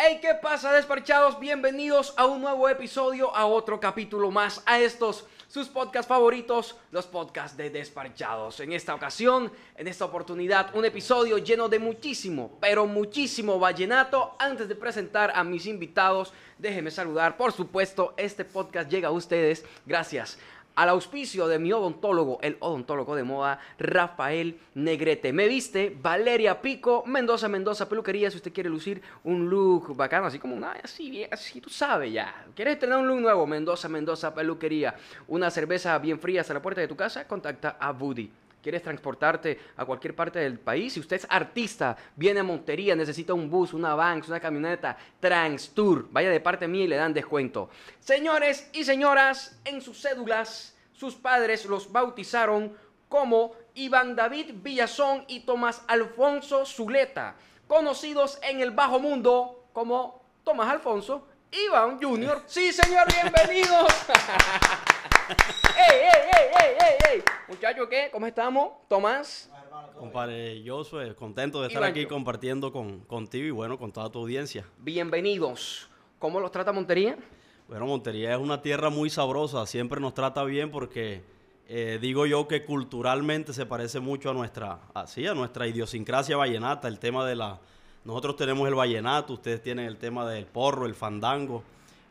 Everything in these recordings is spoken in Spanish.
Hey, ¿qué pasa, despachados? Bienvenidos a un nuevo episodio, a otro capítulo más, a estos sus podcasts favoritos, los podcasts de Despachados. En esta ocasión, en esta oportunidad, un episodio lleno de muchísimo, pero muchísimo vallenato. Antes de presentar a mis invitados, déjenme saludar. Por supuesto, este podcast llega a ustedes gracias al auspicio de mi odontólogo, el odontólogo de moda, Rafael Negrete. Me viste Valeria Pico, Mendoza, Mendoza Peluquería, si usted quiere lucir un look bacano, así como una, así, así tú sabes ya. ¿Quieres tener un look nuevo? Mendoza, Mendoza Peluquería. Una cerveza bien fría hasta la puerta de tu casa, contacta a Buddy quieres transportarte a cualquier parte del país, si usted es artista, viene a Montería, necesita un bus, una van, una camioneta, Trans Tour, vaya de parte mía y le dan descuento. Señores y señoras, en sus cédulas, sus padres los bautizaron como Iván David Villazón y Tomás Alfonso Zuleta, conocidos en el bajo mundo como Tomás Alfonso Iván Junior. Sí, señor, bienvenidos. ¡Ey, ey, ey, ey, ey, ey! Muchachos, ¿qué? ¿Cómo estamos? Tomás. Compadre, yo soy contento de estar aquí compartiendo con, contigo y bueno, con toda tu audiencia. Bienvenidos. ¿Cómo los trata Montería? Bueno, Montería es una tierra muy sabrosa, siempre nos trata bien porque eh, digo yo que culturalmente se parece mucho a nuestra, así, a nuestra idiosincrasia vallenata, el tema de la... Nosotros tenemos el vallenato, ustedes tienen el tema del porro, el fandango.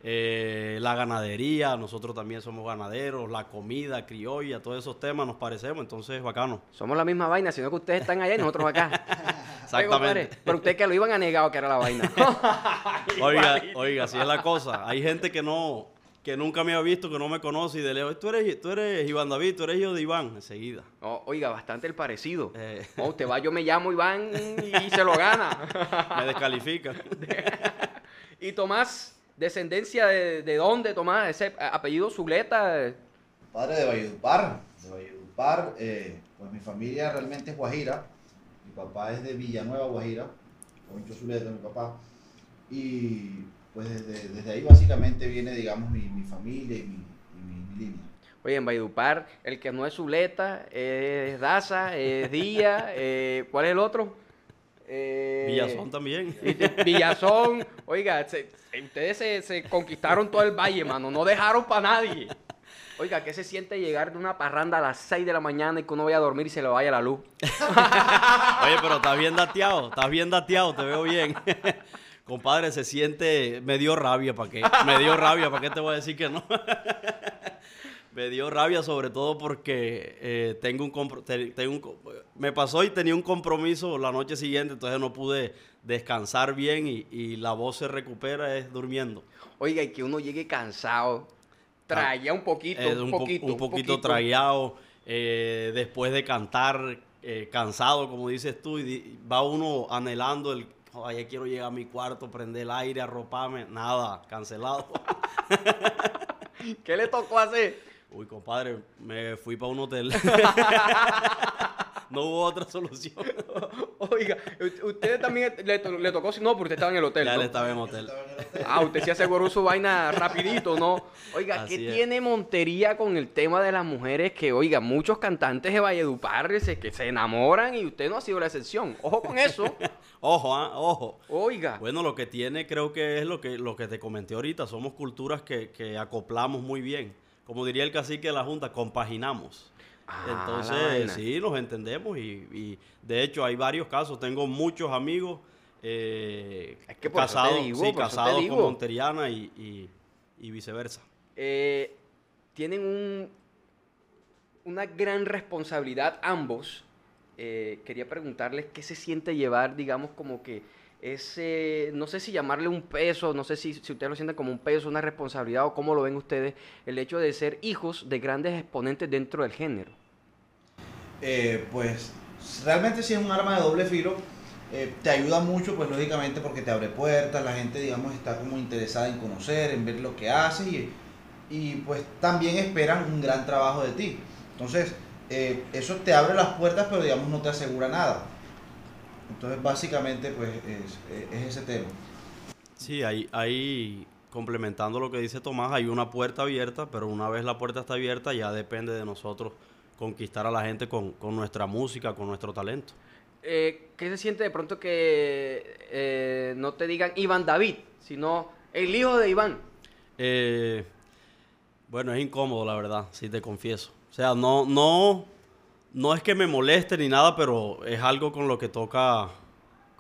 Eh, la ganadería, nosotros también somos ganaderos, la comida criolla, todos esos temas nos parecemos, entonces bacano. Somos la misma vaina, sino que ustedes están allá y nosotros acá. Exactamente. pero ustedes que lo iban a negar que era la vaina. oiga, oiga, así es la cosa. Hay gente que no, que nunca me ha visto, que no me conoce y de lejos, tú eres, tú eres Iván David, tú eres hijo de Iván, enseguida. oiga, bastante el parecido. Eh. usted va, yo me llamo Iván y se lo gana. me descalifica. y Tomás, ¿Descendencia de, de dónde, Tomás? ¿Ese apellido Zuleta? Padre de Valledupar. De Valledupar, eh, pues mi familia realmente es guajira. Mi papá es de Villanueva, Guajira. Concho Zuleta, mi papá. Y pues desde, ahí básicamente viene, digamos, mi, familia y mi, línea. Oye, en Valledupar, el que no es Zuleta es Daza, es Día, eh, ¿cuál es el otro? Eh, Villazón también. Villazón, oiga, ustedes se, conquistaron todo el valle, mano, no dejaron para nadie. Oiga, ¿qué se siente llegar de una parranda a las 6 de la mañana y que uno vaya a dormir y se le vaya la luz? Oye, pero estás bien dateado, estás bien dateado, te veo bien. Compadre, se siente, me dio rabia, ¿para qué? Me dio rabia, ¿para qué te voy a decir que no? Me dio rabia sobre todo porque eh, tengo, un, tengo un, me pasó y tenía un compromiso la noche siguiente, entonces no pude descansar bien y, la voz se recupera es durmiendo. Oiga, y que uno llegue cansado, traía un poquito, un, poquito, un, poquito, trayado, eh, después de cantar eh, cansado, como dices tú, y va uno anhelando el, ya quiero llegar a mi cuarto, prender el aire, arroparme, nada, cancelado. ¿Qué le tocó hacer? Uy, compadre, me fui para un hotel. no hubo otra solución. Oiga, usted también le, tocó, no, porque usted estaba en el hotel. Ya ¿no? él estaba en el hotel. Ah, usted se aseguró su vaina rapidito, ¿no? Oiga, ¿qué tiene Montería con el tema de las mujeres? Que, oiga, muchos cantantes de Valledupar se, que se enamoran y usted no ha sido la excepción. Ojo con eso. ojo, ¿ah? ojo. Oiga. Bueno, lo que tiene creo que es lo que, lo que te comenté ahorita. Somos culturas que, que acoplamos muy bien como diría el cacique de la Junta, compaginamos. Ah, Entonces, sí, nos entendemos y, de hecho hay varios casos. Tengo muchos amigos eh, casados, sí, casados con Monteriana y, viceversa. Eh, tienen un, una gran responsabilidad ambos. Eh, quería preguntarles qué se siente llevar, digamos, como que ese, no sé si llamarle un peso, no sé si, si ustedes lo sienten como un peso, una responsabilidad o cómo lo ven ustedes, el hecho de ser hijos de grandes exponentes dentro del género. Eh, pues realmente sí es un arma de doble filo. Eh, te ayuda mucho, pues lógicamente porque te abre puertas, la gente digamos está como interesada en conocer, en ver lo que haces y, y pues también esperan un gran trabajo de ti. Entonces, eh, eso te abre las puertas, pero digamos no te asegura nada. Entonces, básicamente, pues es, ese tema. Sí, ahí, ahí, complementando lo que dice Tomás, hay una puerta abierta, pero una vez la puerta está abierta, ya depende de nosotros conquistar a la gente con, nuestra música, con nuestro talento. eh, ¿qué se siente de pronto que eh, no te digan Iván David, sino el hijo de Iván? Eh, bueno, es incómodo, la verdad, si te confieso. O sea, no, no, no es que me moleste ni nada, pero es algo con lo que toca,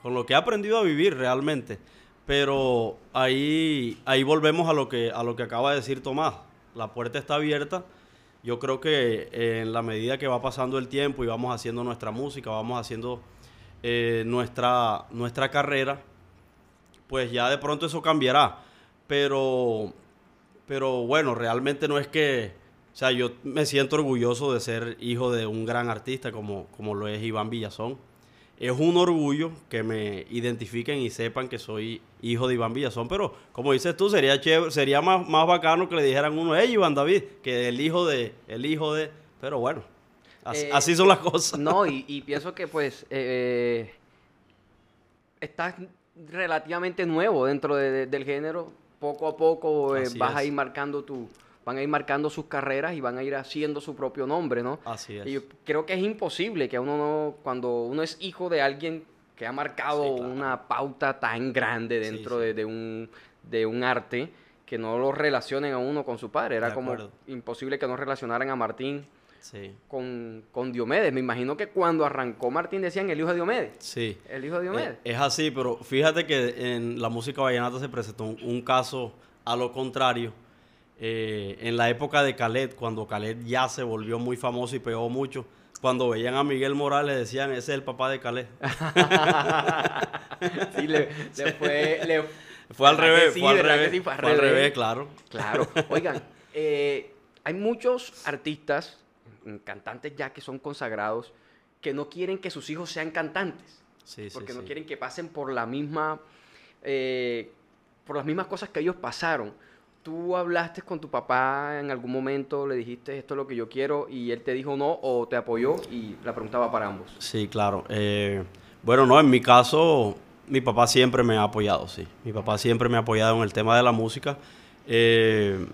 con lo que he aprendido a vivir realmente. Pero ahí, ahí volvemos a lo que, a lo que acaba de decir Tomás. La puerta está abierta. Yo creo que eh, en la medida que va pasando el tiempo y vamos haciendo nuestra música, vamos haciendo eh, nuestra, nuestra carrera, pues ya de pronto eso cambiará. Pero, pero bueno, realmente no es que, o sea, yo me siento orgulloso de ser hijo de un gran artista como, como lo es Iván Villazón. Es un orgullo que me identifiquen y sepan que soy hijo de Iván Villazón, pero como dices tú, sería chévere, sería más, más bacano que le dijeran uno, hey Iván David, que el hijo de, el hijo de, pero bueno, así, Eh, así son las cosas. No, y, y pienso que pues eh, estás relativamente nuevo dentro de- de- del género. Poco a poco eh, vas a ir marcando tu, van a ir marcando sus carreras y van a ir haciendo su propio nombre, ¿no? Así es. Y yo creo que es imposible que uno no, cuando uno es hijo de alguien que ha marcado Sí, claro. una pauta tan grande dentro sí. De, de un, de un arte, que no lo relacionen a uno con su padre. Era como imposible que no relacionaran a Martín Sí, con, con Diomedes. Me imagino que cuando arrancó Martín decían el hijo de Diomedes. sí. El hijo de Diomedes. Eh, es así, pero fíjate que en la música vallenata se presentó un, un caso a lo contrario. Eh, en la época de Calet, cuando Calet ya se volvió muy famoso y pegó mucho, cuando veían a Miguel Morales decían, ese es el papá de Calet. sí, le, le fue... le- Fue al ¿verdad que revés, sí? fue al ¿verdad que revés, sí? Fue al fue al revés. revés, claro. Claro. Oigan, eh, hay muchos artistas, mm, cantantes ya que son consagrados, que no quieren que sus hijos sean cantantes. Sí, sí, porque no quieren que pasen por la misma eh, por las mismas cosas que ellos pasaron. ¿Tú hablaste con tu papá en algún momento, le dijiste esto es lo que yo quiero y él te dijo no o te apoyó y la pregunta va para ambos? Sí, claro. Eh, bueno, no, en mi caso, mi papá siempre me ha apoyado, sí. Mi papá siempre me ha apoyado en el tema de la música. Eh,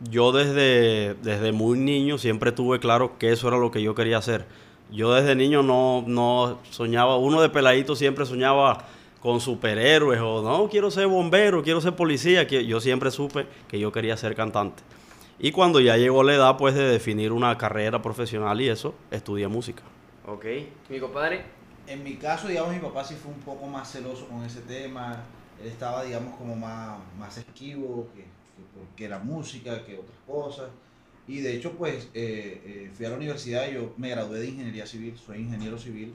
yo desde, desde muy niño siempre tuve claro que eso era lo que yo quería hacer. Yo desde niño no, no soñaba, uno de peladito siempre soñaba con superhéroes o no, quiero ser bombero, quiero ser policía, que yo siempre supe que yo quería ser cantante. Y cuando ya llegó la edad pues de definir una carrera profesional y eso, estudié música. Ok. Mi compadre, En mi caso, digamos, mi papá sí fue un poco más celoso con ese tema. Él estaba, digamos, como más, más esquivo que, que, que la música, que otras cosas. Y de hecho, pues, eh, eh, fui a la universidad, yo me gradué de ingeniería civil, soy ingeniero civil.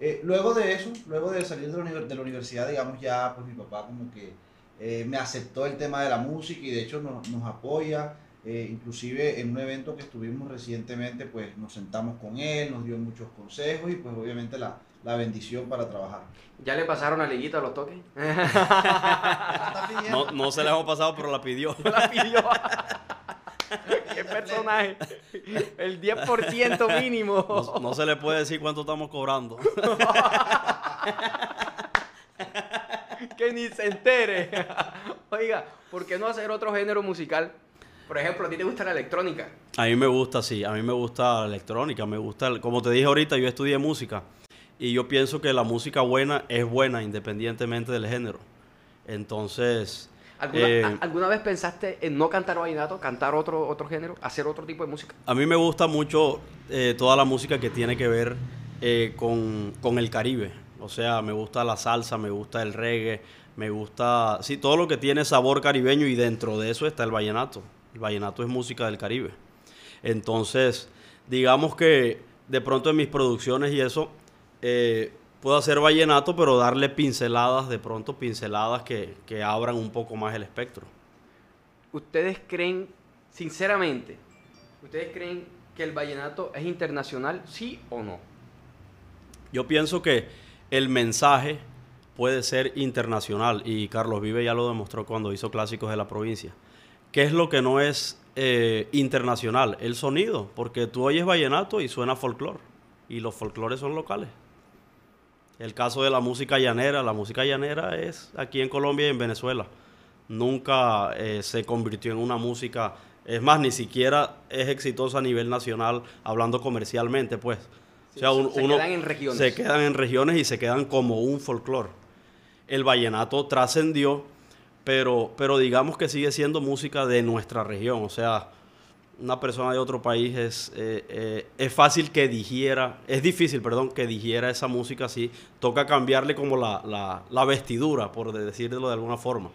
Eh, luego de eso, luego de salir de la, de la universidad, digamos, ya, pues mi papá como que eh, me aceptó el tema de la música y de hecho nos, nos apoya. Eh, inclusive en un evento que estuvimos recientemente, pues nos sentamos con él, nos dio muchos consejos y pues obviamente la, la bendición para trabajar. ¿ya le pasaron a Liguita los toques? No, no se la hemos pasado, pero la pidió. la pidió. ¿Qué personaje? El 10% mínimo. No, no se le puede decir cuánto estamos cobrando. que ni se entere. Oiga, ¿por qué no hacer otro género musical? Por ejemplo, ¿a ti te gusta la electrónica? A mí me gusta, sí, a mí me gusta la electrónica, me gusta, el- como te dije ahorita, yo estudié música y yo pienso que la música buena es buena independientemente del género. Entonces, ¿Alguna, eh, a- ¿alguna vez pensaste en no cantar vallenato, cantar otro, otro género, hacer otro tipo de música? a mí me gusta mucho eh, toda la música que tiene que ver eh, con, con el Caribe. O sea, me gusta la salsa, me gusta el reggae, me gusta, sí, todo lo que tiene sabor caribeño y dentro de eso está el vallenato. El vallenato es música del Caribe. Entonces, digamos que de pronto en mis producciones y eso, eh, puedo hacer vallenato, pero darle pinceladas, de pronto pinceladas que, que abran un poco más el espectro. ¿Ustedes creen, sinceramente, ustedes creen que el vallenato es internacional, sí o no? Yo pienso que el mensaje puede ser internacional y Carlos Vive ya lo demostró cuando hizo clásicos de la provincia. ¿Qué es lo que no es eh, internacional? El sonido, porque tú oyes vallenato y suena folclore y los folclores son locales. El caso de la música llanera, la música llanera es aquí en Colombia y en Venezuela. Nunca eh, se convirtió en una música, es más, ni siquiera es exitosa a nivel nacional hablando comercialmente, pues. O sea, un- se uno- quedan en regiones. Se quedan en regiones y se quedan como un folclore. El vallenato trascendió, pero, pero digamos que sigue siendo música de nuestra región. O sea, una persona de otro país es, eh, eh, es fácil que digiera, es difícil, perdón, que digiera esa música así. Toca cambiarle como la, la- la vestidura, por decirlo de alguna forma.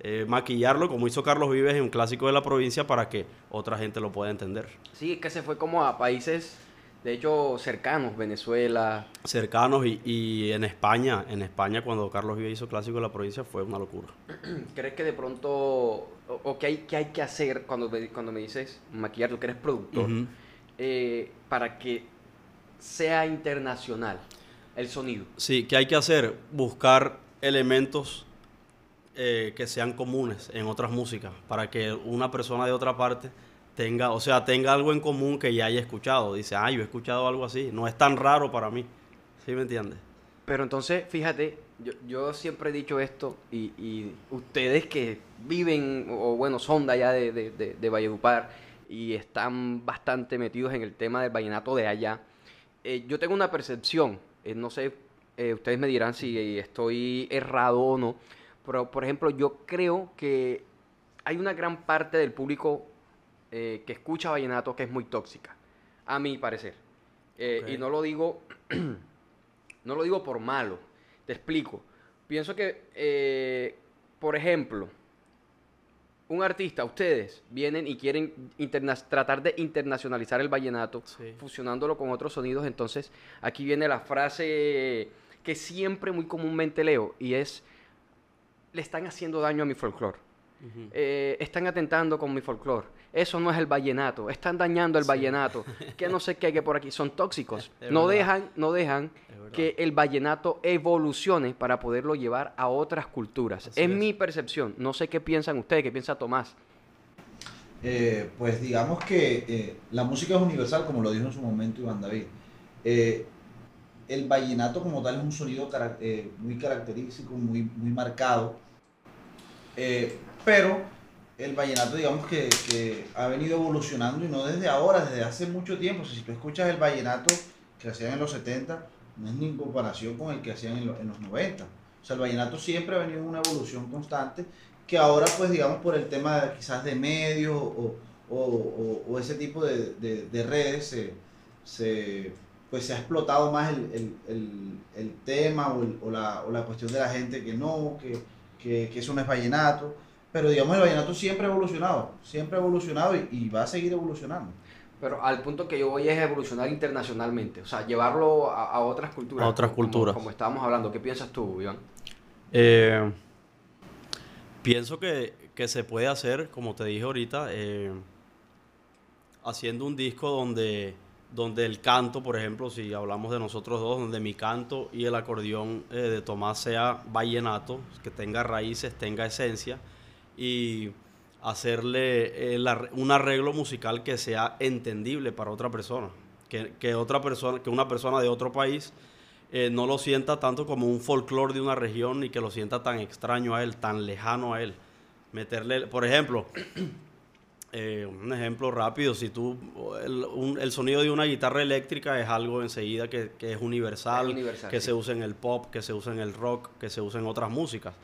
Eh, maquillarlo como hizo Carlos Vives en un clásico de la provincia para que otra gente lo pueda entender. Sí, es que se fue como a países, de hecho, cercanos, Venezuela. cercanos y, y en España, en España cuando Carlos Vives hizo Clásico de la Provincia fue una locura. ¿Crees que de pronto, o, o qué, hay, qué hay que hacer cuando me, cuando me dices maquillar, tú que eres productor, eh, para que sea internacional el sonido? Sí, ¿qué hay que hacer? Buscar elementos eh, que sean comunes en otras músicas para que una persona de otra parte tenga, o sea, tenga algo en común que ya haya escuchado. Dice, ah, yo he escuchado algo así. No es tan raro para mí. ¿Sí me entiendes? Pero entonces, fíjate, yo, yo siempre he dicho esto y, y ustedes que viven, o bueno, son de allá de, de, de, Valledupar y están bastante metidos en el tema del vallenato de allá, eh, yo tengo una percepción, eh, no sé, eh, ustedes me dirán si estoy errado o no, pero por ejemplo, yo creo que hay una gran parte del público eh, que escucha vallenato que es muy tóxica, a mi parecer. Eh. Y no lo digo no lo digo por malo, te explico. Pienso que, eh, por ejemplo, un artista, ustedes vienen y quieren tratar de internacionalizar el vallenato, Sí. fusionándolo con otros sonidos. Entonces, aquí viene la frase que siempre muy comúnmente leo y es, le están haciendo daño a mi folclore. Eh, están atentando con mi folclore. Eso no es el vallenato. Están dañando el vallenato. Que no sé qué hay que por aquí. Son tóxicos. Es no verdad. dejan, no dejan que el vallenato evolucione para poderlo llevar a otras culturas. Es, es. mi percepción. No sé qué piensan ustedes, qué piensa Tomás. Eh, pues digamos que eh, la música es universal, como lo dijo en su momento Iván David. Eh, el vallenato como tal es un sonido eh, muy característico, muy, muy marcado. Eh, pero el vallenato digamos que, ha venido evolucionando y no desde ahora, desde hace mucho tiempo. Si tú escuchas el vallenato que hacían en los 70, no es ni en comparación con el que hacían en, lo- en los 90. O sea, el vallenato siempre ha venido en una evolución constante que ahora pues digamos por el tema de- quizás de medios o, o- ese tipo de, de- de redes se, pues se ha explotado más el, el- tema la, o la cuestión de la gente que no, que, que, que eso no es vallenato. Pero digamos el vallenato siempre ha evolucionado, siempre ha evolucionado y, y va a seguir evolucionando. Pero al punto que yo voy es evolucionar internacionalmente. O sea, llevarlo a, a otras culturas. A otras como- culturas. Como, estábamos hablando. ¿Qué piensas tú, Iván? Eh, pienso que, que se puede hacer, como te dije ahorita, eh, haciendo un disco donde, donde el canto, por ejemplo, si hablamos de nosotros dos, donde mi canto y el acordeón eh, de Tomás sea vallenato, que tenga raíces, tenga esencia, y hacerle eh, la- un arreglo musical que sea entendible para otra persona, que, que otra persona, que una persona de otro país eh, no lo sienta tanto como un folclore de una región y que lo sienta tan extraño a él, tan lejano a él. Meterle, por ejemplo, eh, un ejemplo rápido, si tú, el, un- el sonido de una guitarra eléctrica es algo enseguida que, que es universal, Es universal, que sí. se usa en el pop, que se usa en el rock, que se usa en otras músicas.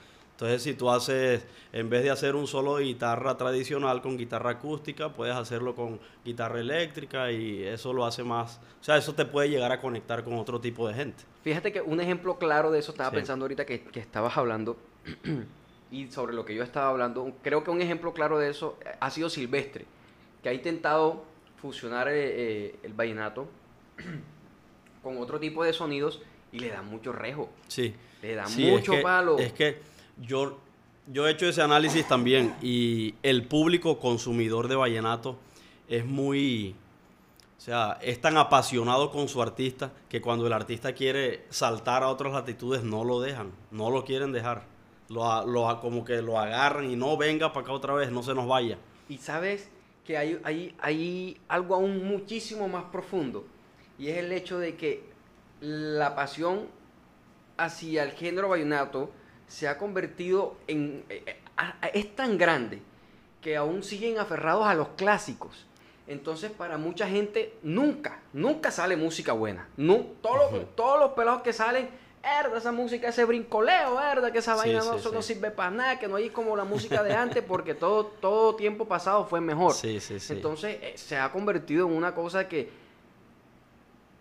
Entonces, si tú haces, en vez de hacer un solo de guitarra tradicional con guitarra acústica, puedes hacerlo con guitarra eléctrica y eso lo hace más, o sea, eso te puede llegar a conectar con otro tipo de gente. Fíjate que un ejemplo claro de eso estaba Sí. pensando ahorita que, que estabas hablando y sobre lo que yo estaba hablando. Creo que un ejemplo claro de eso eh, ha sido Silvestre, que ha intentado fusionar eh, eh, el vallenato con otro tipo de sonidos y le da mucho rejo, Sí. le da Sí, es mucho que- palo. Es que yo, yo he hecho ese análisis también y el público consumidor de vallenato es muy, o sea, es tan apasionado con su artista que cuando el artista quiere saltar a otras latitudes no lo dejan, no lo quieren dejar. Lo, lo como que lo agarran y no venga para acá otra vez, no se nos vaya. Y sabes que hay, hay, hay algo aún muchísimo más profundo. Y es el hecho de que la pasión hacia el género vallenato se ha convertido en... eh, eh, es tan grande que aún siguen aferrados a los clásicos. Entonces, para mucha gente, nunca, nunca sale música buena. No, todos, los, todos los pelados que salen, herda, esa música, ese brincoleo, herda, que esa Sí, vaina no, sí, eso no sí. sirve para nada, que no hay como la música de antes, porque todo, todo tiempo pasado fue mejor. Sí, sí, sí. Entonces, eh, se ha convertido en una cosa que,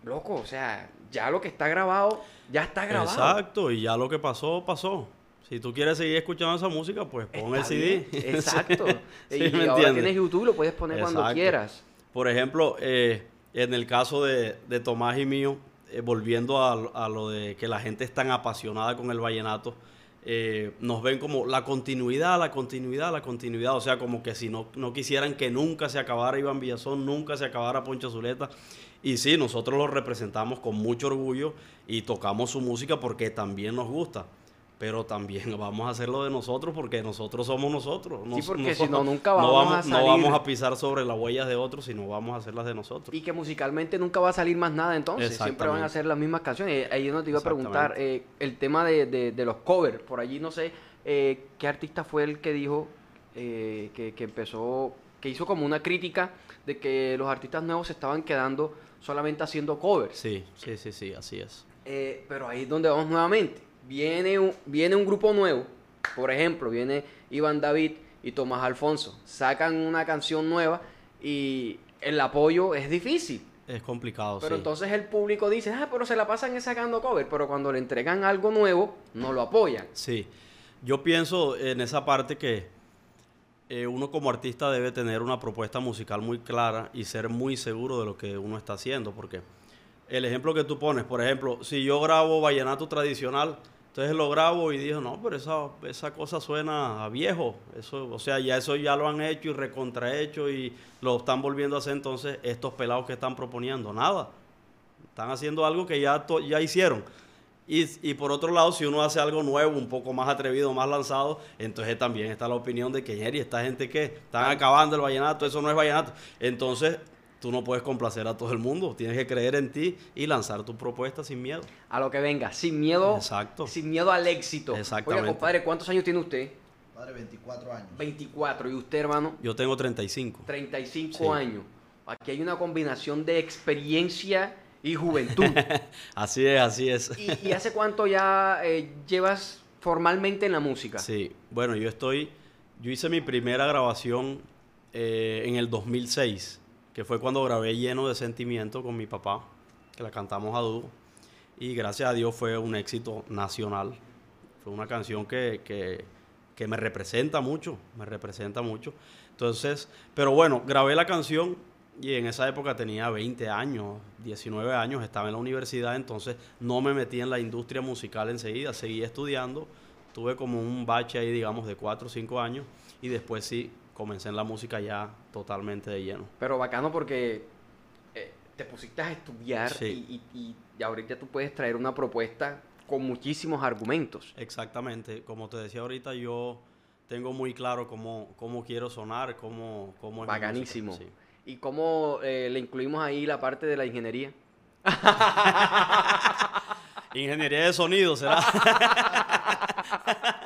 loco, o sea, ya lo que está grabado, ya está grabado. Exacto, y ya lo que pasó, pasó. Si tú quieres seguir escuchando esa música, pues pon el CD. bien, Exacto. Sí, y ¿me ahora tienes YouTube, lo puedes poner cuando quieras. Por ejemplo, eh, en el caso de, de Tomás y mío, eh, volviendo a, a lo de que la gente es tan apasionada con el vallenato, eh, nos ven como la continuidad, la continuidad, la continuidad. O sea, como que si no, no quisieran que nunca se acabara Iván Villazón, nunca se acabara Poncho Zuleta. Y sí, nosotros lo representamos con mucho orgullo y tocamos su música porque también nos gusta. Pero también vamos a hacerlo de nosotros porque nosotros somos nosotros. Nos- porque si no, nunca no vamos a no salir. vamos a pisar sobre las huellas de otros, sino vamos a hacerlas de nosotros. Y que musicalmente nunca va a salir más nada entonces. Siempre van a ser las mismas canciones. Ahí yo no te iba a preguntar eh, el tema de, de- de los covers. Por allí no sé eh, qué artista fue el que dijo eh, que, que empezó, que hizo como una crítica de que los artistas nuevos se estaban quedando solamente haciendo covers. Sí, sí, sí, sí, así es. Eh, pero ahí es donde vamos nuevamente. Viene un, viene un grupo nuevo, por ejemplo, viene Iván David y Tomás Alfonso. Sacan una canción nueva y el apoyo es difícil. Es complicado, Pero sí. entonces el público dice, ah, pero se la pasan sacando cover. Pero cuando le entregan algo nuevo, no lo apoyan. Sí. Yo pienso en esa parte que eh, uno como artista debe tener una propuesta musical muy clara y ser muy seguro de lo que uno está haciendo, porque el ejemplo que tú pones, por ejemplo, si yo grabo vallenato tradicional, entonces lo grabo y digo, no, pero esa, esa cosa suena a viejo, eso, o sea, ya eso ya lo han hecho y recontrahecho y lo están volviendo a hacer, entonces estos pelados que están proponiendo, nada, están haciendo algo que ya, to- ya hicieron. Y, y por otro lado, si uno hace algo nuevo, un poco más atrevido, más lanzado, entonces también está la opinión de que, "Yeri, esta gente que están acabando el vallenato, eso no es vallenato. Entonces, tú no puedes complacer a todo el mundo, tienes que creer en ti y lanzar tu propuesta sin miedo. A lo que venga, sin miedo, Exacto. sin miedo al éxito. Exactamente. Oiga, compadre, ¿cuántos años tiene usted? Padre, 24 años. 24. ¿Y usted, hermano? Yo tengo 35. 35 Sí. años. Aquí hay una combinación de experiencia y juventud. Así es, así es. ¿Y, y hace cuánto ya eh, llevas formalmente en la música? Sí, bueno, yo estoy, yo hice mi primera grabación eh, en el 2006, que fue cuando grabé Lleno de Sentimiento con mi papá, que la cantamos a dúo, y gracias a Dios fue un éxito nacional. Fue una canción que, que, que me representa mucho, me representa mucho. Entonces, pero bueno, grabé la canción y en esa época tenía 20 años, 19 años, estaba en la universidad, entonces no me metí en la industria musical enseguida, seguí estudiando, tuve como un bache ahí, digamos, de 4 o 5 años y después sí comencé en la música ya totalmente de lleno. Pero bacano porque eh, te pusiste a estudiar Sí. y, y- y ahorita tú puedes traer una propuesta con muchísimos argumentos. Exactamente, como te decía ahorita, yo tengo muy claro cómo, cómo quiero sonar, cómo, cómo es Bacanísimo. sí. ¿Y cómo eh, le incluimos ahí la parte de la ingeniería? Ingeniería de sonido, ¿será?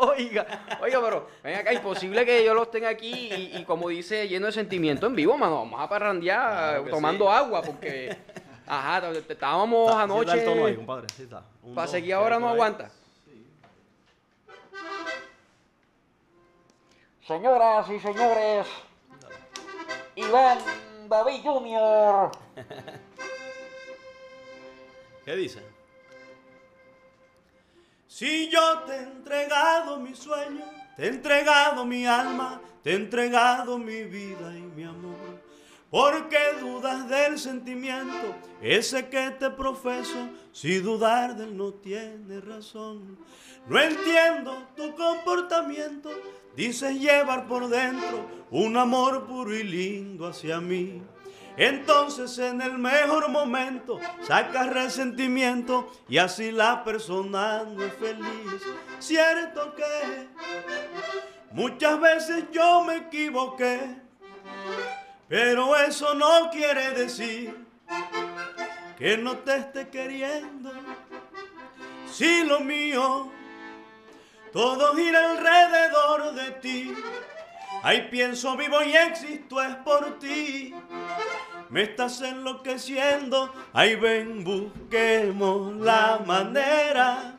Oiga, oiga, pero ven acá, imposible que yo los tenga aquí y, y como dice, lleno de sentimiento en vivo, mano. Vamos a parrandear Claro tomando sí. agua porque, ajá, estábamos Está- sí está el tono ahí, anoche. compadre, sí está. Un, Para dos, seguir ahora no aguanta. Señoras y señores, Iván David Jr. ¿Qué dice? Si yo te he entregado mi sueño, te he entregado mi alma, te he entregado mi vida y mi amor. ¿Por qué dudas del sentimiento, ese que te profeso? Si dudar de él no tiene razón. No entiendo tu comportamiento, dices llevar por dentro un amor puro y lindo hacia mí. Entonces en el mejor momento sacas resentimiento y así la persona no es feliz. Cierto que muchas veces yo me equivoqué, pero eso no quiere decir que no te esté queriendo. Si lo mío todo gira alrededor de ti. Ay, pienso vivo y existo es por ti. Me estás enloqueciendo. Ay, ven, busquemos la manera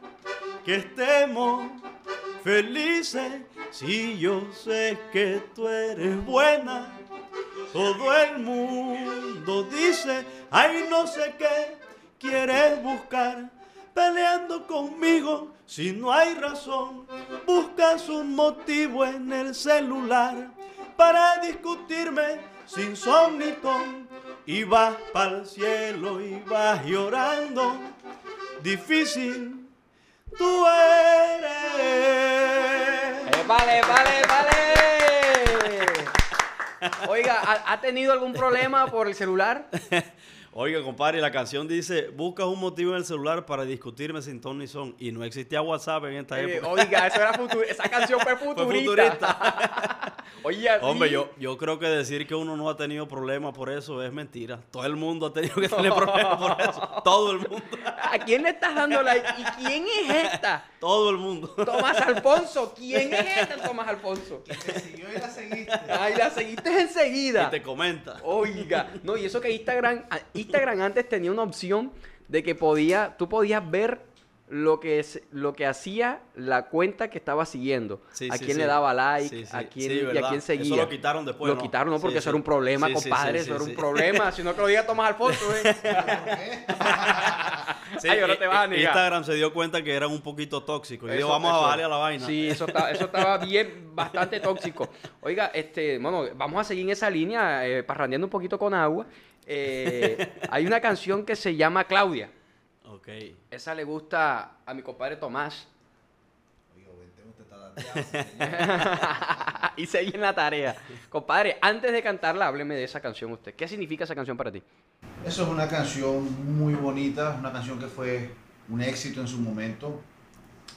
que estemos felices. Si yo sé que tú eres buena, todo el mundo dice, ay, no sé qué quieres buscar peleando conmigo si no hay razón. Buscas un motivo en el celular para discutirme sin son ni ton. Y vas para el cielo y vas llorando. Difícil tú eres. Eh, vale, vale, vale. Oiga, ¿ha, ha tenido algún problema por el celular? Oiga, compadre, la canción dice, buscas un motivo en el celular para discutirme sin ton ni son. Y no existía WhatsApp en esta Eh, época. oiga, eso era esa canción fue futurista. Oye, así- Hombre, yo, yo creo que decir que uno no ha tenido problemas por eso es mentira. Todo el mundo ha tenido que tener problemas por eso. Todo el mundo. ¿A quién le estás dando like? ¿Y quién es esta? Todo el mundo. Tomás Alfonso. ¿Quién es esta Tomás Alfonso? Te siguió y la seguiste. Ay, la seguiste enseguida. Y te comenta. Oiga, no, y eso que Instagram, a- Instagram antes tenía una opción de que podía, tú podías ver lo que es, lo que hacía la cuenta que estaba siguiendo. Sí, a quién sí. le daba like, Sí, a quién Sí, y a ¿verdad? quién Eso seguía. lo quitaron después, Lo ¿no? quitaron, no, porque eso era un problema, compadre, eso era un problema. Si no que lo diga Tomás Alfonso, ¿eh? Sí, Ay, ahora te vas a negar. Instagram se dio cuenta que eran un poquito tóxicos. Y dijo, Eso- vamos a bajarle a la vaina. Sí, eso, está- eso estaba bien, bastante tóxico. Oiga, este, bueno, vamos a seguir en esa línea, eh, parrandeando un poquito con agua. Eh, hay una canción que se llama Claudia. Ok. Esa le gusta a mi compadre Tomás. Oiga, usted está y seguí en la tarea. Compadre, antes de cantarla, hábleme de esa canción usted. ¿Qué significa esa canción para ti? Eso es una canción muy bonita, una canción que fue un éxito en su momento.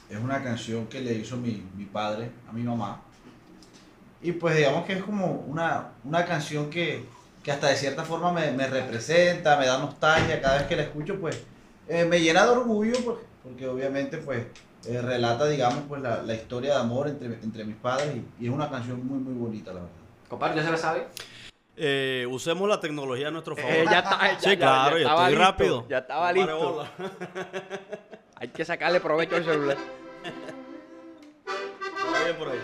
Es una canción que le hizo mi, mi padre a mi mamá. Y pues digamos que es como una, una canción que, que hasta de cierta forma me, me representa, me da nostalgia. Cada vez que la escucho, pues eh, me llena de orgullo porque, porque obviamente pues eh, relata, digamos, pues la, la historia de amor entre, entre mis padres y, y es una canción muy, muy bonita, la verdad. Compadre, ¿ya se la sabe? Eh, usemos la tecnología a nuestro favor. Eh, ya está, ya- Sí, ya- claro, ya estaba estoy listo, rápido. Ya estaba listo. Hay que sacarle provecho al celular. Está bien por ahí.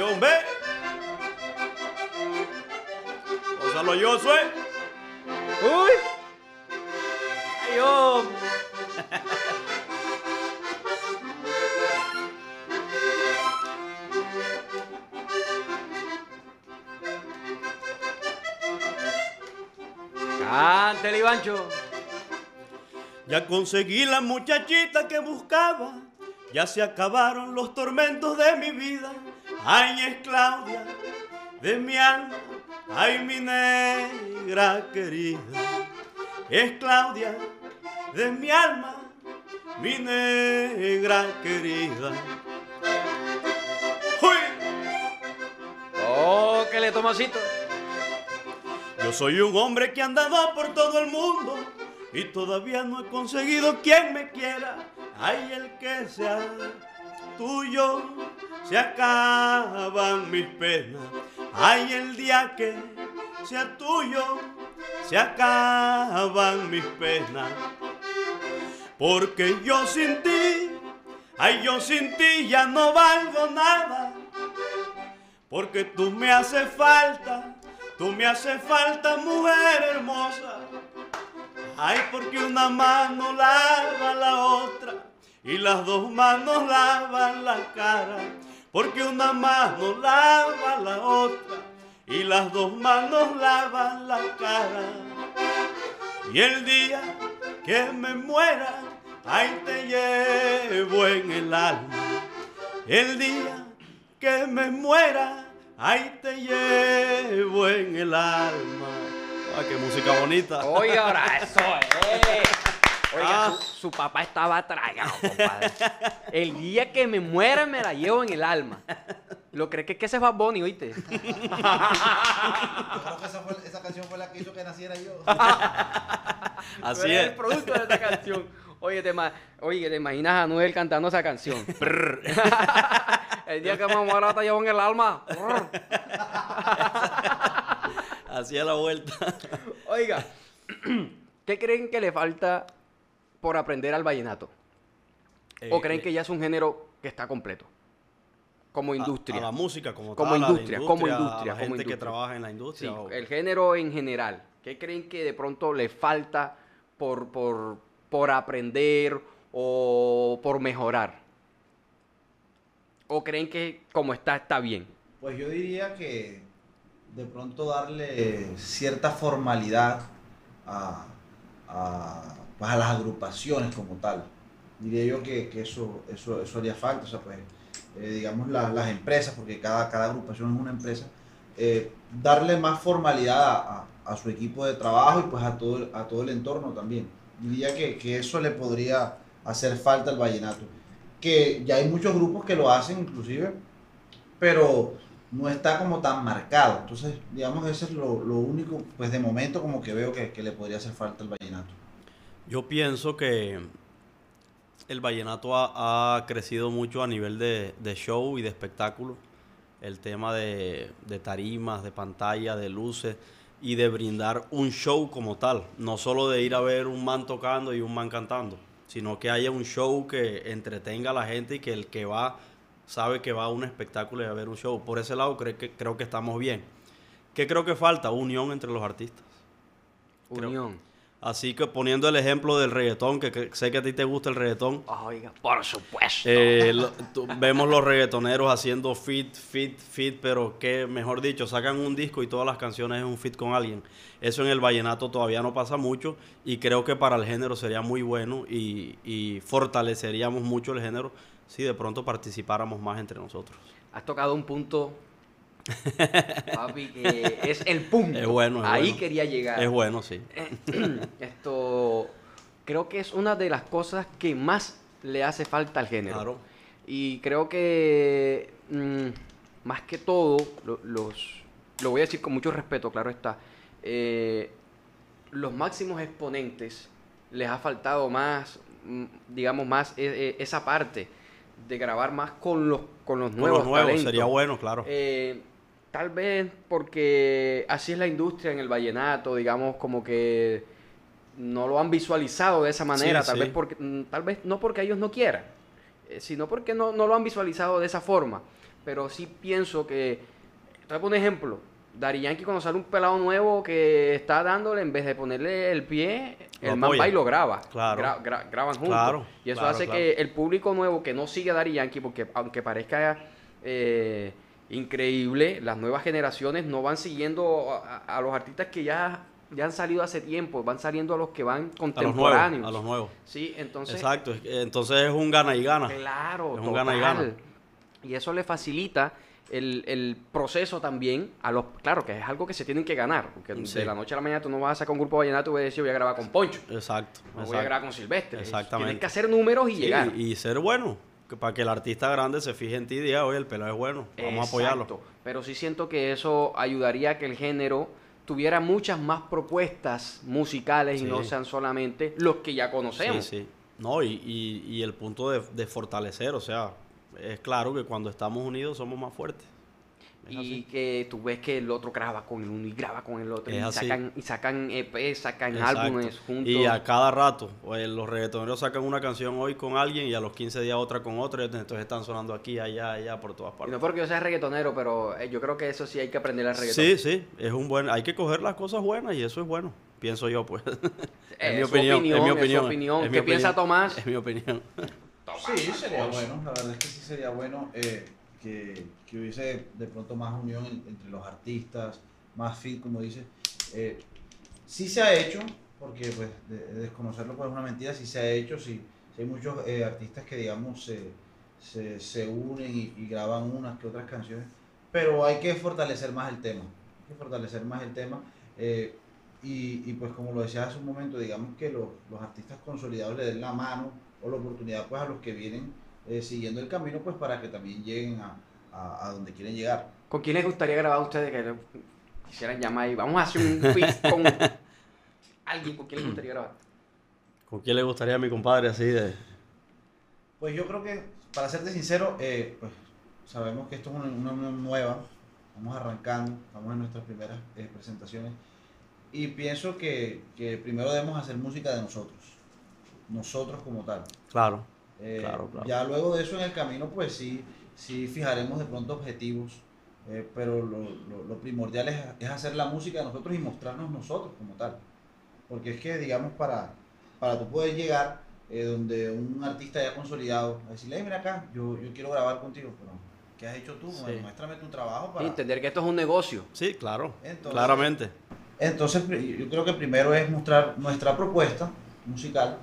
Ahí, hombre. Gonzalo yo soy. ¡Uy! ¡Ay, hombre! Cántale, Ivancho. Ya conseguí la muchachita que buscaba. Ya se acabaron los tormentos de mi vida. Ay, es Claudia de mi alma. Ay, mi negra querida. Es Claudia de mi alma. Mi negra querida. ¡Uy! Oh, que le Tomasito. Yo soy un hombre que ha andado por todo el mundo y todavía no he conseguido quien me quiera. Ay, el que sea tuyo, se acaban mis penas. Ay, el día que sea tuyo, se acaban mis penas. Porque yo sin ti, ay, yo sin ti ya no valgo nada. Porque tú me haces falta, tú me haces falta, mujer hermosa. Ay, porque una mano lava la otra y las dos manos lavan la cara. Porque una mano lava la otra y las dos manos lavan la cara. Y el día que me muera, ahí te llevo en el alma. El día que me muera, ahí te llevo en el alma. Ah, qué música bonita. Oiga, ahora eso es. Oiga, Ah. su, su papá estaba tragado, compadre. El día que me muera me la llevo en el alma. ¿Lo crees que, que ese es Bad Bunny, oíste? Yo creo que esa, fue- esa canción fue la que hizo que naciera yo. Así es. el producto de esta canción. Oye, te, ma- oye, ¿te imaginas a Anuel cantando esa canción? el día que mamá ahora te llevo en el alma. Así es la vuelta. Oiga, ¿qué creen que le falta por aprender al vallenato? ¿O Eh, creen eh, que ya es un género que está completo? Como industria. A, la música como, Como tal, industria, como industria, a la como gente que industria. trabaja en la Sí, industria. o- el género en general. ¿Qué creen que de pronto le falta por, por, por aprender o por mejorar? ¿O creen que como está, está bien? Pues yo diría que de pronto darle cierta formalidad a, a, pues a las agrupaciones como tal. Diría yo que, que eso, eso, eso haría falta. O sea, pues, eh, digamos, la- las empresas, porque cada, cada agrupación es una empresa, eh, darle más formalidad a, a- su equipo de trabajo y pues a todo, a todo el entorno también. Diría que, que eso le podría hacer falta al vallenato. Que ya hay muchos grupos que lo hacen inclusive, pero no está como tan marcado. Entonces, digamos, eso es lo, lo único, pues de momento como que veo que, que le podría hacer falta al vallenato. Yo pienso que el vallenato ha, ha crecido mucho a nivel de, de show y de espectáculo. El tema de, de tarimas, de pantalla, de luces y de brindar un show como tal. No solo de ir a ver un man tocando y un man cantando, sino que haya un show que entretenga a la gente y que el que va sabe que va a un espectáculo y a ver un show. Por ese lado creo que, creo que estamos bien. ¿Qué creo que falta? Unión entre los artistas. Unión. Así que poniendo el ejemplo del reggaetón, que, que sé que a ti te gusta el reggaetón, Oiga, por supuesto. eh, lo- tú- vemos los reggaetoneros haciendo fit, fit, fit, pero que, mejor dicho, sacan un disco y todas las canciones es un fit con alguien. Eso en el vallenato todavía no pasa mucho y creo que para el género sería muy bueno y, y fortaleceríamos mucho el género si de pronto participáramos más entre nosotros. Has tocado un punto, papi, que es el punto. Es bueno, es Ahí bueno. quería llegar. Es bueno, sí. Esto creo que es una de las cosas que más le hace falta al género. Claro. Y creo que mm, más que todo, lo- los, lo voy a decir con mucho respeto, claro está, eh, los máximos exponentes les ha faltado más, mm, digamos, más eh, eh, esa parte de grabar más con los, con los Con nuevos. los nuevos talentos. sería bueno, claro. Eh, tal vez porque así es la industria en el vallenato, digamos, como que no lo han visualizado de esa manera, Sí, tal sí. vez porque mm, tal vez no porque ellos no quieran, eh, sino porque no, no lo han visualizado de esa forma. Pero sí pienso que, te voy a poner un ejemplo, Dari Yankee cuando sale un pelado nuevo que está dándole, en vez de ponerle el pie, Lo el man va y lo graba. Claro. Gra- gra- graban juntos. Claro, y eso claro, hace que el público nuevo que no sigue a Dari Yankee, porque aunque parezca eh, increíble, las nuevas generaciones no van siguiendo a, los artistas que ya, ya han salido hace tiempo, van saliendo a los que van A los contemporáneos. nuevos. A los nuevos. Sí, entonces, Exacto. es- Entonces es un gana y gana. claro, Es un gana y gana. Y eso le facilita el, el proceso también a los, claro que es algo que se tienen que ganar, porque Sí. de la noche a la mañana tú no vas a sacar un grupo vallenato y vas a decir voy a grabar con Poncho, Exacto. o voy a grabar con Silvestre. Exactamente. Tienes que hacer números y Sí, llegar. y ser bueno. Para que el artista grande se fije en ti y diga, oye, el pelado es bueno, vamos a apoyarlo. Pero sí siento que eso ayudaría a que el género tuviera muchas más propuestas musicales y no sean solamente los que ya conocemos. Sí, sí. No, y, y- y el punto de, de fortalecer, o sea, es claro que cuando estamos unidos somos más fuertes. Es Y así. que tú ves que el otro graba con el uno y graba con el otro. Es y, así. sacan, y sacan EP, sacan Exacto. álbumes juntos. Y a cada rato, pues, los reggaetoneros sacan una canción hoy con alguien y a los 15 días otra con otra, entonces están sonando aquí, allá, allá, por todas Y partes. no porque yo sea reggaetonero, pero eh, yo creo que eso sí hay que aprender a reggaeton. Sí, sí, es un buen, hay que coger las cosas buenas y eso es bueno, pienso yo, pues. Es es mi su opinión, opinión, es mi es su opinión. opinión. es mi ¿Qué piensa opinión, Tomás? Es mi opinión. Sí, sería bueno, la verdad es que sí sería bueno eh, que, hubiese de pronto más unión en- entre los artistas, más fit, como dice. Eh, sí se ha hecho, porque pues de- de desconocerlo pues es una mentira, sí se ha hecho, sí, hay muchos eh, artistas que digamos se, se, se unen y, graban unas que otras canciones, pero hay que fortalecer más el tema, hay que fortalecer más el tema. eh, y, y, pues como lo decía hace un momento, digamos que los, los artistas consolidados le den la mano o la oportunidad pues a los que vienen eh, siguiendo el camino pues para que también lleguen a, a- a donde quieren llegar. ¿Con quién les gustaría grabar a ustedes que quisieran llamar y vamos a hacer un feat con alguien con quien le gustaría grabar. ¿Con quién le gustaría a mi compadre así de...? Pues yo creo que, para serte sincero, eh, pues sabemos que esto es una, unión nueva, vamos arrancando, estamos en nuestras primeras eh, presentaciones y pienso que, que primero debemos hacer música de nosotros, nosotros como tal. Claro. Eh, Claro, claro. Ya luego de eso en el camino, pues sí, sí fijaremos de pronto objetivos, eh, pero lo, lo- lo primordial es, es hacer la música de nosotros y mostrarnos nosotros como tal. Porque es que, digamos, para, para tú poder llegar eh, donde un artista ya consolidado, a decirle, "Hey, mira acá, yo, yo quiero grabar contigo, pero ¿qué has hecho tú? Sí. Bueno, muéstrame tu trabajo Y para... entender que esto es un negocio. Sí, claro. Entonces- Claramente. Entonces, yo creo que primero es mostrar nuestra propuesta musical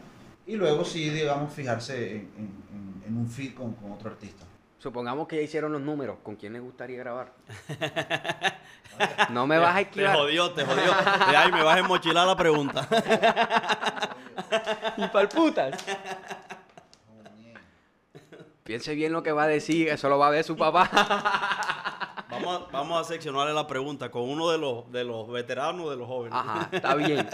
y luego sí, digamos, fijarse en, en- en- en un feed con, con otro artista. Supongamos que ya hicieron los números. ¿Con quién les gustaría grabar? No me vas a Te esquivar. jodió, te jodió. Ay, me vas a enmochilar la pregunta. Y palputas. Piense bien lo que va a decir. Eso lo va a ver su papá. Vamos a, vamos a seccionarle la pregunta con uno de los, de los veteranos o de los jóvenes. Ajá, está bien.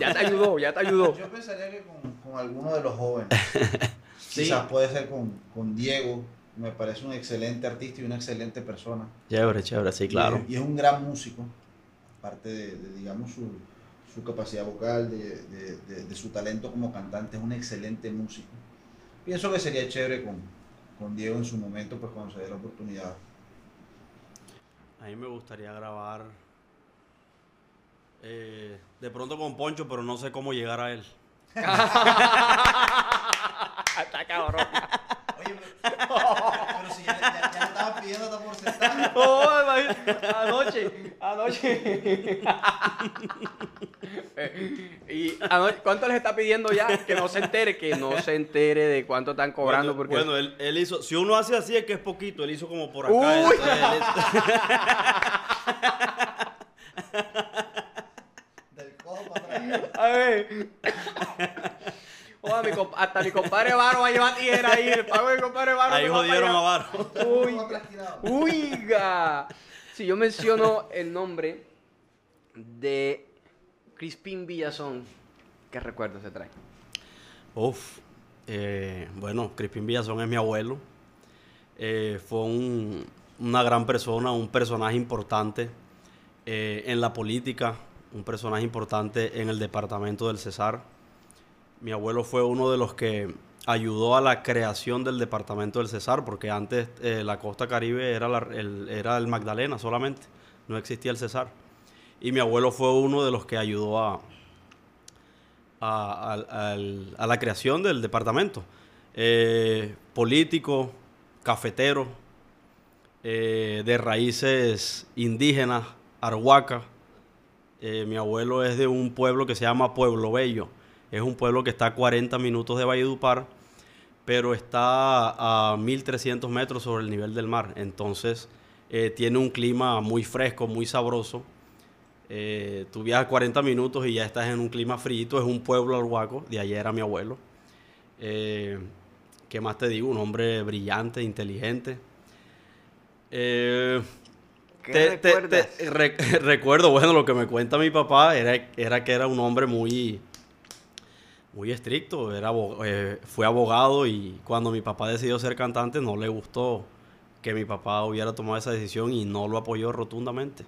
Ya te ayudó, ya te ayudó. Yo pensaría que con, con alguno de los jóvenes. Sí. Quizás puede ser con, con Diego. Me parece un excelente artista y una excelente persona. Chévere, chévere, sí, claro. Y, es- y es un gran músico. Aparte de, de, digamos, su, su capacidad vocal, de, de- de- de su talento como cantante, es un excelente músico. Pienso que sería chévere con, con Diego en su momento, pues cuando se dé la oportunidad. A mí me gustaría grabar eh, de pronto con Poncho, pero no sé cómo llegar a él. Está cabrón. Oye, pero, si ya, ya, ya le estaba pidiendo hasta por sentado. Oh, anoche, anoche. Eh, y ¿cuánto les está pidiendo ya? Que no se entere, que no se entere de cuánto están cobrando. bueno, porque... bueno, él, él hizo, si uno hace así es que es poquito, él hizo como por acá. Uy. Del cojo para atrás. A ver. Mi hasta mi compadre Varo va a llevar tijera ahí. El pago de mi compadre Varo. ahí jodieron a Varo. Uy. Uiga. Si yo menciono el nombre de Crispín Villazón, ¿qué recuerdo se trae? Uf, eh, bueno, Crispín Villazón es mi abuelo. Eh, fue un- una gran persona, un personaje importante eh, en la política, un personaje importante en el departamento del Cesar. Mi abuelo fue uno de los que ayudó a la creación del departamento del Cesar, porque antes eh, la costa caribe era, el, era el Magdalena solamente, no existía el Cesar. Y mi abuelo fue uno de los que ayudó a, a, la creación del departamento. Eh, político, cafetero, eh, de raíces indígenas, arhuaca. Eh, mi abuelo es de un pueblo que se llama Pueblo Bello. Es un pueblo que está a 40 minutos de Valledupar, pero está a 1300 metros sobre el nivel del mar. Entonces, tiene un clima muy fresco, muy sabroso. Eh, tú viajas 40 minutos y ya estás en un clima frío. Es un pueblo arhuaco, de allá era mi abuelo. Eh, ¿Qué más te digo? Un hombre brillante, inteligente. Eh, ¿Qué te- te- recuerdas? te- re- recuerdo, bueno, lo que me cuenta mi papá era, era que era un hombre muy, muy estricto. Era, eh, fue abogado y cuando mi papá decidió ser cantante no le gustó que mi papá hubiera tomado esa decisión y no lo apoyó rotundamente.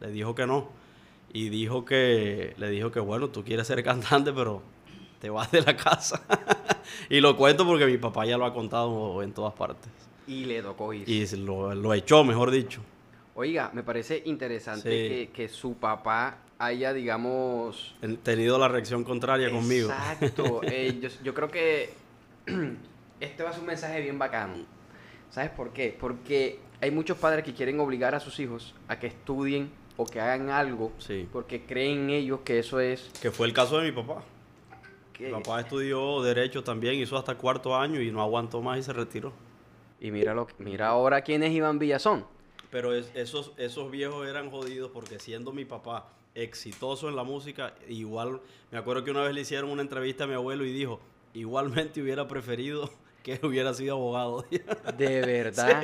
Le dijo que no. Y dijo que, le dijo que bueno, tú quieres ser cantante, pero te vas de la casa. y lo cuento porque mi papá ya lo ha contado en todas partes. Y le tocó ir. Y lo, lo echó, mejor dicho. Oiga, me parece interesante Sí. que, que su papá haya, digamos... Tenido la reacción contraria conmigo. Exacto. Eh, yo, yo creo que este va a ser un mensaje bien bacano. ¿Sabes por qué? Porque hay muchos padres que quieren obligar a sus hijos a que estudien o que hagan algo Sí. porque creen en ellos que eso es... Que fue el caso de mi papá. Mi papá estudió Derecho también, hizo hasta cuarto año y no aguantó más y se retiró. Y mira, lo, mira ahora quién es Iván Villazón. Pero es- esos, esos viejos eran jodidos porque siendo mi papá exitoso en la música, igual, me acuerdo que una vez le hicieron una entrevista a mi abuelo y dijo, igualmente hubiera preferido que hubiera sido abogado. De verdad.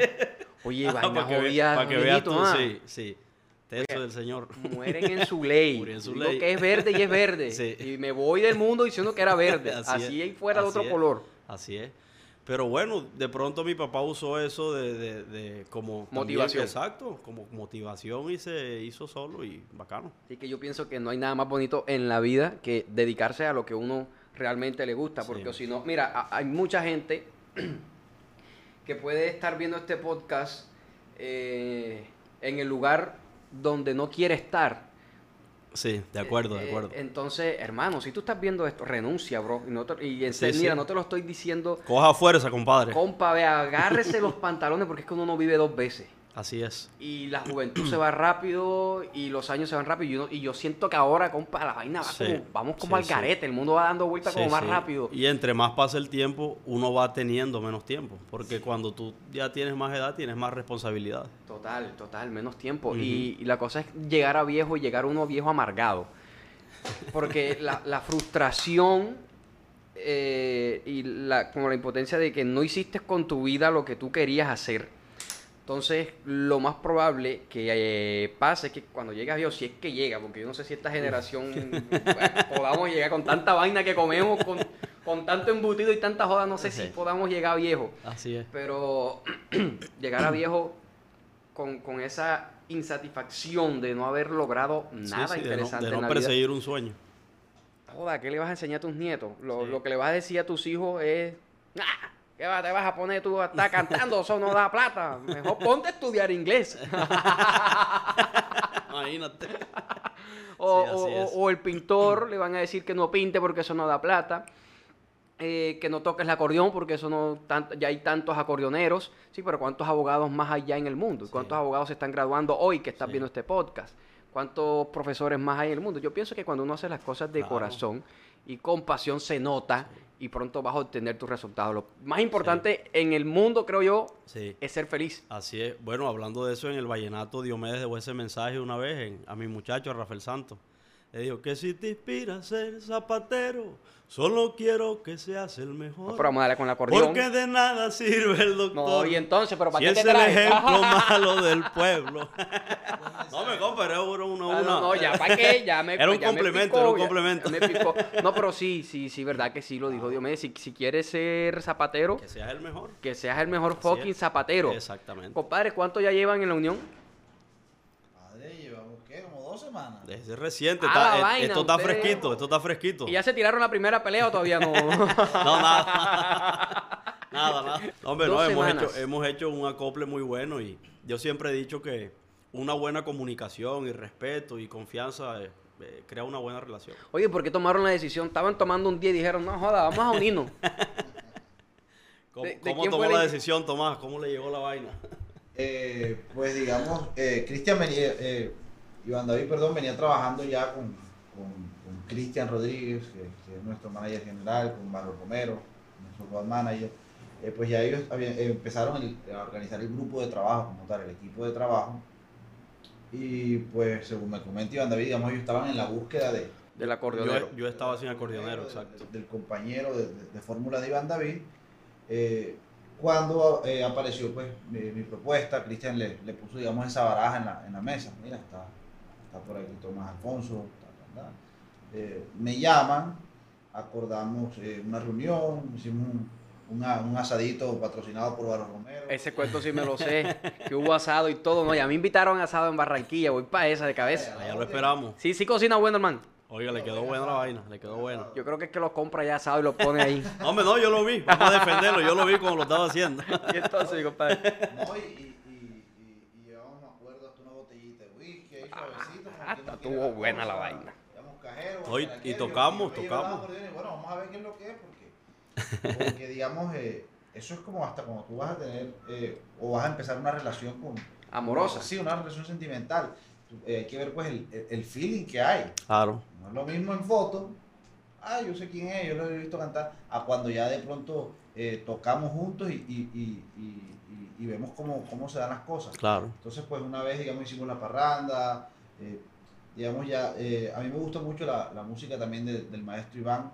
Oye, vaina para que, ve- pa' que veas tú, ah. sí, sí. Teso del Señor. Mueren en su ley. En su Digo ley. que es verde y es verde. Sí. Y me voy del mundo diciendo que era verde. Así Así, es, fuera de así otro es. color. Así es. Pero bueno, de pronto mi papá usó eso de, de- de como también- Motivación. exacto, como motivación y se hizo solo y bacano. Así que yo pienso que no hay nada más bonito en la vida que dedicarse a lo que uno realmente le gusta. Porque Sí. si no, mira, a- hay mucha gente que puede estar viendo este podcast eh, en el lugar donde no quiere estar. Sí, de acuerdo, de Eh, acuerdo. entonces, hermano, si tú estás viendo esto, renuncia, bro. Y, no te- y en Sí, mira, sí. no te lo estoy diciendo, Coja fuerza, compadre. compa, ve, agárrese los pantalones porque es que uno no vive dos veces. Así es. Y la juventud se va rápido y los años se van rápido. Y, uno- y yo siento que ahora, compa, la vaina va Sí, como, vamos como sí, al sí. garete. El mundo va dando vueltas como más rápido. Y entre más pasa el tiempo, uno va teniendo menos tiempo. Porque cuando tú ya tienes más edad, tienes más responsabilidad. Total, total, menos tiempo. Y, y la cosa es llegar a viejo y llegar uno viejo amargado. Porque la, la frustración eh, y la, como la impotencia de que no hiciste con tu vida lo que tú querías hacer. Entonces, lo más probable que eh, pase es que cuando llegas viejo, si es que llega, porque yo no sé si esta generación bueno, podamos llegar con tanta vaina que comemos, con, con tanto embutido y tanta joda, no sé si podamos llegar viejo. Así es. Pero llegar a viejo con, con esa insatisfacción de no haber logrado Sí, nada sí, de no, interesante de en no vida. perseguir un sueño. Joda, ¿qué le vas a enseñar a tus nietos? Lo, Sí. lo que le vas a decir a tus hijos es, "Ah, ¿qué va- te vas a poner tú a estar cantando? Eso no da plata. Mejor ponte a estudiar inglés. Imagínate. O, Sí, o- o el pintor le van a decir que no pinte porque eso no da plata. Eh, que no toques el acordeón porque eso no tan- ya hay tantos acordeoneros. Sí, pero ¿cuántos abogados más hay ya en el mundo? ¿Y Sí. ¿Cuántos abogados se están graduando hoy que estás Sí. viendo este podcast? ¿Cuántos profesores más hay en el mundo? Yo pienso que cuando uno hace las cosas de Claro. corazón y con pasión se nota y pronto vas a obtener tus resultados. Lo más importante en el mundo, creo yo, Sí. es ser feliz. Así es. Bueno, hablando de eso, en el Vallenato Diomedes dejó ese mensaje una vez en- a mi muchacho, a Rafael Santos. Le dijo que si te inspira a ser zapatero, solo quiero que seas el mejor. No, pero vamos a darle con el acordeón. porque de nada sirve el doctor. No, y entonces, pero ¿para si qué es te el traes? ejemplo malo del pueblo. no me compre, era una, una, Ah, no, no, ya, ¿para qué? Ya me Era un complemento, era un ya- complemento. me picó. No, pero sí, sí, sí, verdad que sí lo dijo Diomedes. Si, si quieres ser zapatero, Que seas el mejor. que seas el mejor fucking zapatero. Exactamente. Compadre, ¿cuánto ya llevan en la unión? Semanas. Es reciente. Está- eh, vaina, esto está fresquito, esto está fresquito. ¿Y ya se tiraron la primera pelea o todavía no? No, nada. nada, nada. Hombre, Dos no, hemos hecho, hemos hecho un acople muy bueno y yo siempre he dicho que una buena comunicación y respeto y confianza eh, eh, crea una buena relación. Oye, ¿por qué tomaron la decisión? Estaban tomando un día y dijeron, no joda, vamos a unirnos. ¿Cómo, ¿De- de cómo quién tomó la la- decisión, Tomás? ¿Cómo le llegó la vaina? Eh, pues digamos, eh, Cristian venía, eh, Iván David, perdón, venía trabajando ya con, con, con Cristian Rodríguez, que, que es nuestro manager general, con Barro Romero, nuestro road manager. Eh, pues ya ellos habían- eh, empezaron el- a organizar el grupo de trabajo, como tal, el equipo de trabajo. Y pues, según me comenta Iván David, digamos, ellos estaban en la búsqueda de, Del acordeonero. Yo, yo estaba sin acordeonero, exacto. Del, compañero de, de- de fórmula de Iván David. eh, cuando eh, apareció pues mi, mi propuesta, Cristian le, le puso digamos esa baraja en la, en la mesa. Mira, está, está por aquí Tomás Alfonso. Eh, me llaman, acordamos eh, una reunión, hicimos un, una- un asadito patrocinado por Barro Romero. Ese cuento sí me lo sé, que hubo asado y todo. No, ya me invitaron a asado en Barranquilla, voy para esa de cabeza. Allá lo esperamos. Sí, sí cocina bueno, hermano. Oiga, le quedó buena la vaina, le quedó buena. Yo creo que es que lo compra ya asado y lo pone ahí. Hombre, no, yo lo vi, vamos a defenderlo, yo lo vi como lo estaba haciendo. y entonces, compadre. No, y, y- y llevamos, me acuerdo, hasta una botellita de whisky ahí no estuvo buena la vaina. No, y- tocamos, tocamos. acordeón y Bueno, vamos a ver qué es lo que es, porque, porque digamos, eh, eso es como hasta cuando tú vas a tener eh, o vas a empezar una relación con... Amorosa. Sí, una relación sentimental. Eh, hay que ver pues el, el- el feeling que hay. Claro, No es lo mismo en foto, ah, yo sé quién es, yo lo he visto cantar, a cuando ya de pronto eh, tocamos juntos y, y- y- y- y- y vemos cómo, cómo se dan las cosas. claro. Entonces, pues una vez, digamos, hicimos la parranda, eh, digamos ya, eh, a mí me gusta mucho la, la música también de- del maestro Iván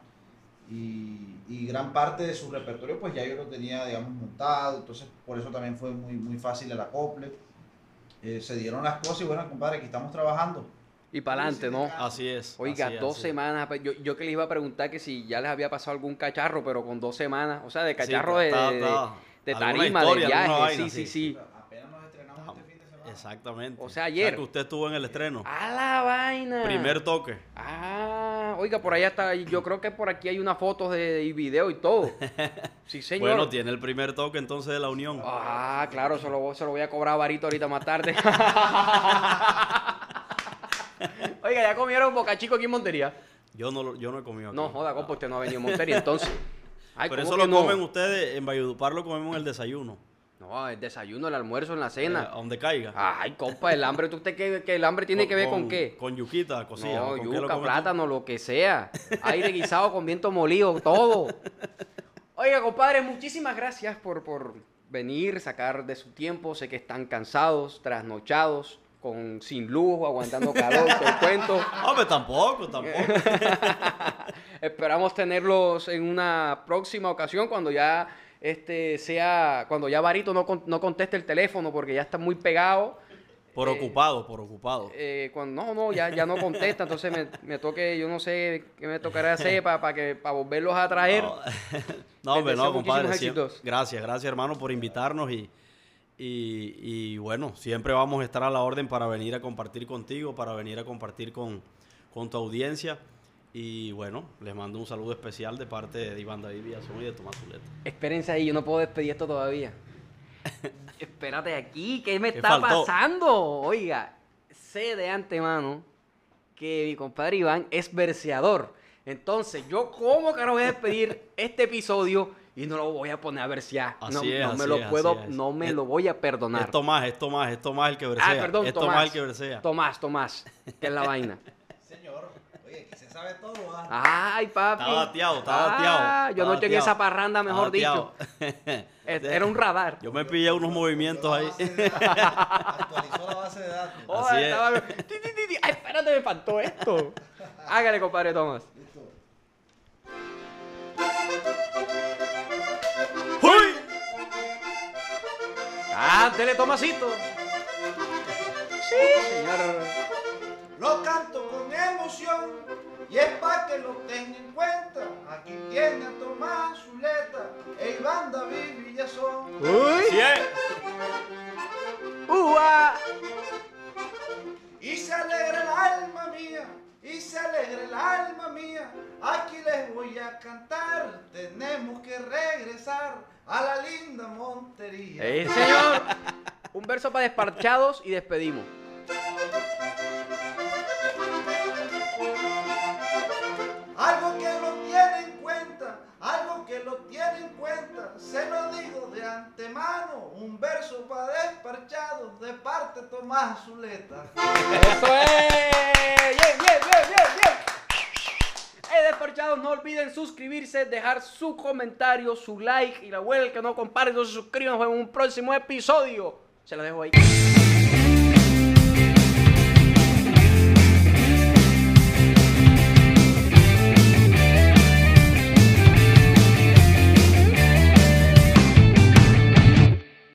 y, y gran parte de su repertorio, pues ya yo lo tenía, digamos, montado, entonces por eso también fue muy, muy fácil el acople. eh, se dieron las cosas y bueno, compadre, aquí estamos trabajando. Y para adelante, ¿no? Así es. Oiga, así dos así semanas. pues, Yo, yo que les iba a preguntar que si ya les había pasado algún cacharro, pero con dos semanas. O sea, de cacharro de, está- de- está. de Alguna tarima, de historia, viaje. vaina, Sí, sí, sí. sí. Exactamente. O sea, ayer. que usted estuvo en el estreno. ¡A la vaina! Primer toque. Ah, oiga, por allá está. Yo creo que por aquí hay una foto de, y video y todo. Sí, señor. Bueno, tiene el primer toque entonces de la unión. Ah, claro, se lo, se lo voy a cobrar a Varito ahorita más tarde. Oiga, ¿ya comieron boca chico aquí en Montería? Yo no, yo no he comido aquí. No, joda, compa, usted no ha venido a Montería, entonces. Ay, Pero ¿cómo eso lo no? comen ustedes, en Valledupar lo comemos en el desayuno. No, el desayuno, el almuerzo, en la eh, cena. a donde caiga. Ay, compa, el hambre, ¿tú usted que, que el hambre tiene que ver con, qué? Con yuquita cocida. no, ¿con lo yuca, tú? plátano, lo que sea. Aire guisado con viento molido, todo. Oiga, compadre, muchísimas gracias por, por venir, sacar de su tiempo. Sé que están cansados, trasnochados, con, sin luz, aguantando calor, todo el cuento. Hombre, tampoco, tampoco. Esperamos tenerlos en una próxima ocasión cuando ya este sea cuando ya Barito no, con- no conteste el teléfono porque ya está muy pegado. Por Eh, ocupado, por ocupado. Eh, cuando no, no, ya, ya no contesta, entonces me, me toque, yo no sé qué me tocará hacer para que para volverlos a traer. No, no, hombre, deseo no, compadre. siempre- gracias, gracias, hermano, por invitarnos y, y, y, bueno, siempre vamos a estar a la orden para venir a compartir contigo, para venir a compartir con, con tu audiencia. Y bueno, les mando un saludo especial de parte de Iván David Villazón y de Tomás Zuleta. Espérense ahí, yo no puedo despedir esto todavía. Espérate aquí, ¿qué me ¿Qué está faltó? pasando? Oiga, sé de antemano que mi compadre Iván es verseador. Entonces, yo cómo que no voy a despedir este episodio y no lo voy a poner a versear. Así no, es, no me así lo es, puedo, no me Es- lo voy a perdonar. Es Tomás, es Tomás, es Tomás el que versea. ah, perdón, es Tomás. Tomás el que versea. Tomás, Tomás, que es la vaina. Se sabe todo, ¿ah? Ay, papi. Está bateado, está Ah, bateado. yo está noche en esa parranda, mejor dicho. Era un radar. Yo me pillé unos movimientos ahí. Actualizó la base de datos. Oh, Así estaba-. Ay, espérate, me faltó esto. Hágale, compadre Tomás. Listo. ¡Uy! Ándele, Tomasito. Sí, señor. Lo canto con emoción y es para que lo tenga en cuenta. Aquí tiene a Tomás Zuleta e Iván David Villazón. Uy. Es. Ua. Y se alegra el alma mía, y se alegra el alma mía. Aquí les voy a cantar, tenemos que regresar a la linda Montería. Eh, señor. Un verso para desparchados y despedimos. Antemano, un verso para desparchados de parte Tomás Zuleta. Eso es. Bien, bien, bien, bien, bien. Hey, desparchados, no olviden suscribirse, dejar su comentario, su like y la abuela que no comparte, no se suscriban. Nos vemos en un próximo episodio. Se la dejo ahí.